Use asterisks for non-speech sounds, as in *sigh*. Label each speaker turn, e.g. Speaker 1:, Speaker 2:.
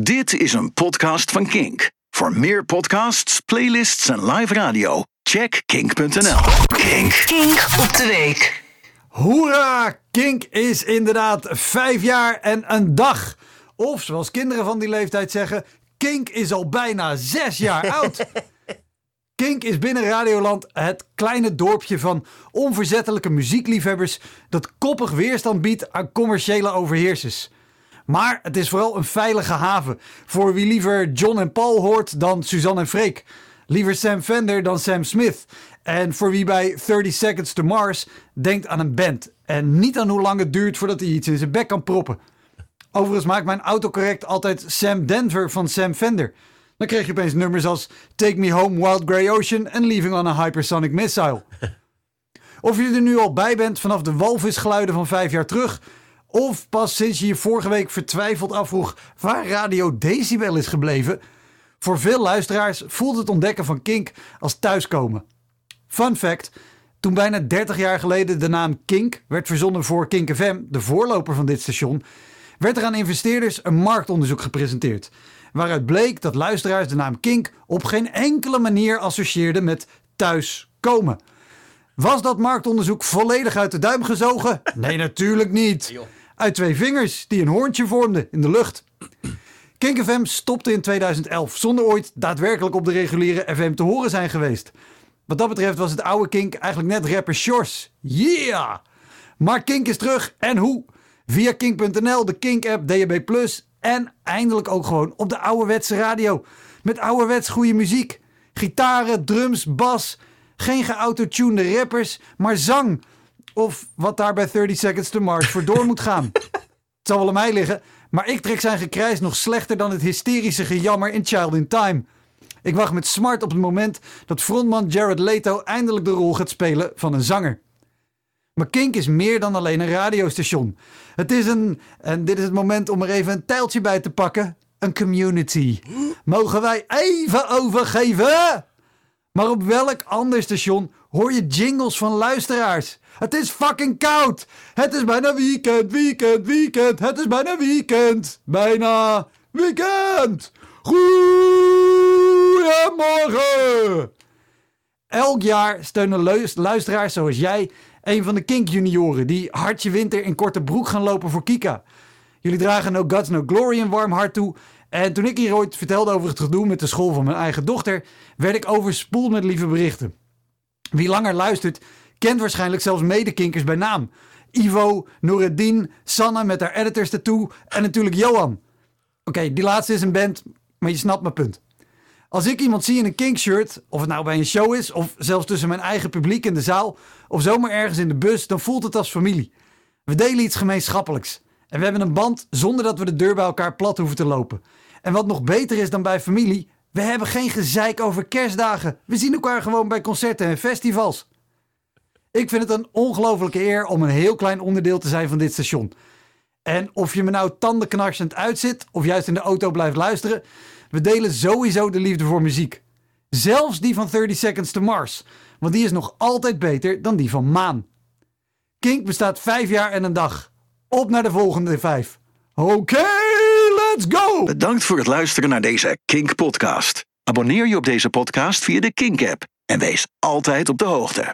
Speaker 1: Dit is een podcast van Kink. Voor meer podcasts, playlists en live radio, check kink.nl. Kink.
Speaker 2: Kink op de week.
Speaker 3: Hoera! Kink is inderdaad vijf jaar en een dag. Of zoals kinderen van die leeftijd zeggen, Kink is al bijna zes jaar *laughs* oud. Kink is binnen Radioland het kleine dorpje van onverzettelijke muziekliefhebbers dat koppig weerstand biedt aan commerciële overheersers. Maar het is vooral een veilige haven voor wie liever John en Paul hoort dan Suzanne en Freek. Liever Sam Fender dan Sam Smith. En voor wie bij 30 Seconds to Mars denkt aan een band. En niet aan hoe lang het duurt voordat hij iets in zijn bek kan proppen. Overigens maakt mijn autocorrect altijd Sam Denver van Sam Fender. Dan krijg je opeens nummers als Take Me Home Wild Grey Ocean en Leaving on a Hypersonic Missile. *laughs* Of je er nu al bij bent vanaf de walvisgeluiden van vijf jaar terug... of pas sinds je je vorige week vertwijfeld afvroeg waar Radio Decibel is gebleven... voor veel luisteraars voelt het ontdekken van Kink als thuiskomen. Fun fact, toen bijna 30 jaar geleden de naam Kink werd verzonnen voor Kink FM, de voorloper van dit station... werd er aan investeerders een marktonderzoek gepresenteerd... waaruit bleek dat luisteraars de naam Kink op geen enkele manier associeerden met thuiskomen... Was dat marktonderzoek volledig uit de duim gezogen? Nee, natuurlijk niet. Uit twee vingers die een hoorntje vormden in de lucht. Kink FM stopte in 2011 zonder ooit daadwerkelijk op de reguliere FM te horen zijn geweest. Wat dat betreft was het oude Kink eigenlijk net rapper Shores. Yeah! Maar Kink is terug en hoe? Via Kink.nl, de Kink-app, DAB+, en eindelijk ook gewoon op de ouderwetse radio. Met ouderwets goede muziek. Gitaren, drums, bas... Geen geautotunede rappers, maar zang. Of wat daar bij 30 Seconds to Mars voor door moet gaan. *laughs* Het zal wel aan mij liggen, maar ik trek zijn gekrijs nog slechter dan het hysterische gejammer in Child in Time. Ik wacht met smart op het moment dat frontman Jared Leto eindelijk de rol gaat spelen van een zanger. Maar Kink is meer dan alleen een radiostation. Het is een, en dit is het moment om er even een tijltje bij te pakken, een community. Mogen wij even overgeven? Maar op welk ander station hoor je jingles van luisteraars? Het is fucking koud. Het is bijna weekend, weekend, weekend. Het is bijna weekend. Bijna weekend. Goedemorgen. Elk jaar steunen luisteraars zoals jij een van de Kink junioren die hartje winter in korte broek gaan lopen voor Kika. Jullie dragen No Guts No Glory een warm hart toe en toen ik hier ooit vertelde over het gedoe met de school van mijn eigen dochter, werd ik overspoeld met lieve berichten. Wie langer luistert, kent waarschijnlijk zelfs medekinkers bij naam. Ivo, Noureddin, Sanne met haar editors ertoe en natuurlijk Johan. Oké, die laatste is een band, maar je snapt mijn punt. Als ik iemand zie in een kinkshirt, of het nou bij een show is, of zelfs tussen mijn eigen publiek in de zaal, of zomaar ergens in de bus, dan voelt het als familie. We delen iets gemeenschappelijks. En we hebben een band zonder dat we de deur bij elkaar plat hoeven te lopen. En wat nog beter is dan bij familie, we hebben geen gezeik over kerstdagen. We zien elkaar gewoon bij concerten en festivals. Ik vind het een ongelofelijke eer om een heel klein onderdeel te zijn van dit station. En of je me nou tandenknarsend uitzit of juist in de auto blijft luisteren, we delen sowieso de liefde voor muziek. Zelfs die van 30 Seconds to Mars, want die is nog altijd beter dan die van Maan. Kink bestaat vijf jaar en een dag. Op naar de volgende vijf. Oké! Let's go!
Speaker 1: Bedankt voor het luisteren naar deze Kink podcast. Abonneer je op deze podcast via de Kink app en wees altijd op de hoogte.